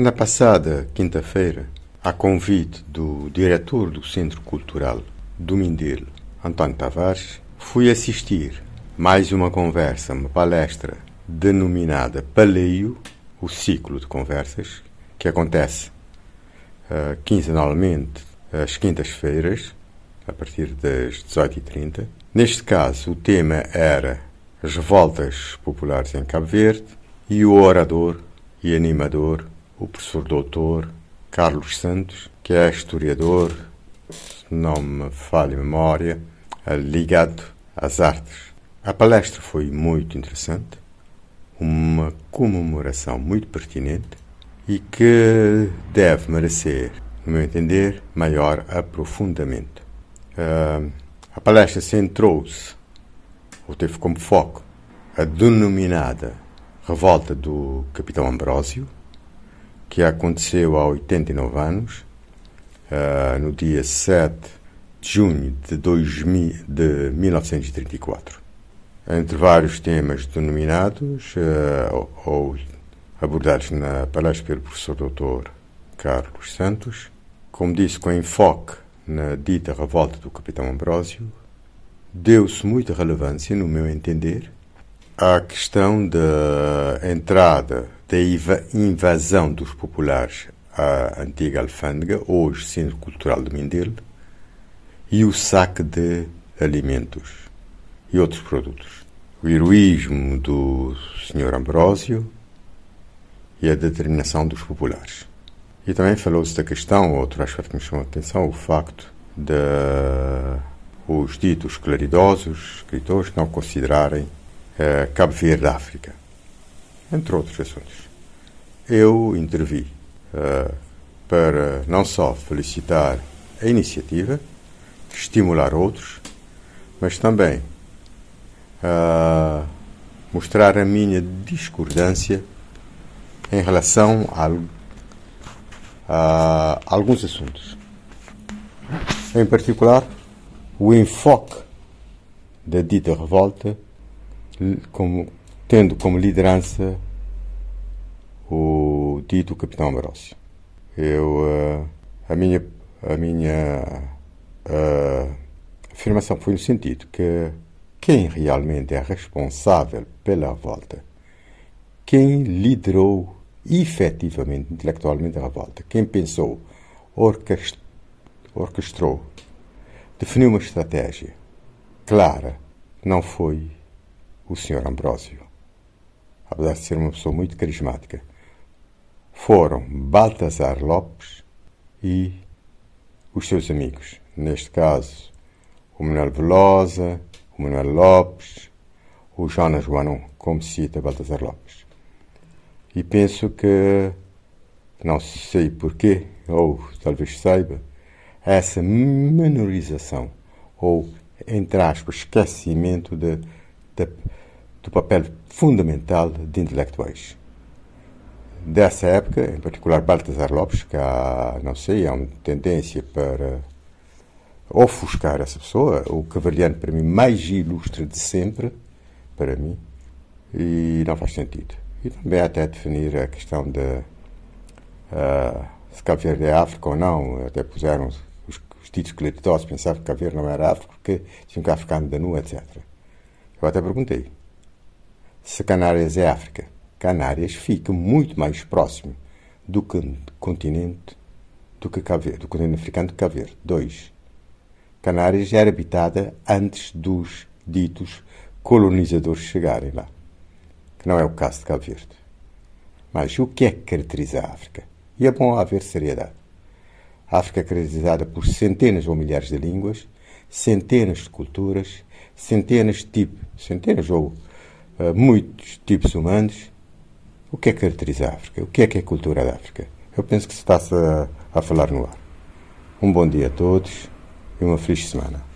Na passada quinta-feira, a convite do diretor do Centro Cultural do Mindelo, António Tavares, fui assistir mais uma conversa, uma palestra denominada Paleio, o ciclo de conversas, que acontece uh, quinzenalmente às quintas-feiras, a partir das 18h30. Neste caso, o tema era as revoltas populares em Cabo Verde e o orador e animador, o professor doutor Carlos Santos, que é historiador, se não me falha a memória, ligado às artes. A palestra foi muito interessante, uma comemoração muito pertinente e que deve merecer, no meu entender, maior aprofundamento. Uh, a palestra centrou-se, ou teve como foco, a denominada revolta do Capitão Ambrósio, que aconteceu há 89 anos, uh, no dia 7 de junho de, 2000, de 1934. Entre vários temas denominados uh, ou abordados na palestra pelo professor Dr. Carlos Santos, como disse, com enfoque na dita revolta do Capitão Ambrósio, deu-se muita relevância, no meu entender, à questão da entrada da invasão dos populares à antiga alfândega, hoje Centro Cultural de Mindelo, e o saque de alimentos e outros produtos. O heroísmo do Sr. Ambrósio e a determinação dos populares. E também falou-se da questão, outro aspecto que me chamou a atenção, o facto de os ditos claridosos, escritores, não considerarem uh, Cabo Verde África entre outros assuntos. Eu intervi uh, para não só felicitar a iniciativa, estimular outros, mas também uh, mostrar a minha discordância em relação a, a alguns assuntos. Em particular, o enfoque da dita revolta como tendo como liderança o dito Capitão Ambrosio. Eu, uh, a minha, a minha uh, afirmação foi no sentido que quem realmente é responsável pela revolta, quem liderou efetivamente, intelectualmente a revolta, quem pensou, orquestrou, definiu uma estratégia clara, não foi o Sr. Ambrósio apesar de ser uma pessoa muito carismática, foram Baltazar Lopes e os seus amigos. Neste caso, o Manuel Velosa, o Manuel Lopes, o Jonas Guanon, como cita Baltazar Lopes. E penso que, não sei porquê, ou talvez saiba, essa menorização, ou, entre aspas, esquecimento de, de do papel fundamental de intelectuais. Dessa época, em particular Baltasar Lopes, que há, não sei, há uma tendência para ofuscar essa pessoa, o cavaliano para mim mais ilustre de sempre, para mim, e não faz sentido. E também até definir a questão de uh, se Cabo é África ou não, até puseram os, os títulos cleritosos, pensavam que Cabo não era África porque tinham que africano da nua, etc. Eu até perguntei, se Canárias é África, Canárias fica muito mais próximo do continente do que Cabo do continente africano de Cabo Verde. Dois. Canárias era habitada antes dos ditos colonizadores chegarem lá, que não é o caso de Cabo Verde. Mas o que é que caracteriza a África? E é bom haver seriedade. A África é caracterizada por centenas ou milhares de línguas, centenas de culturas, centenas de tipos, centenas ou uh, muitos tipos humanos. O que é que caracteriza a África? O que é que é a cultura da África? Eu penso que se está-se a, a falar no ar. Um bom dia a todos e uma feliz semana.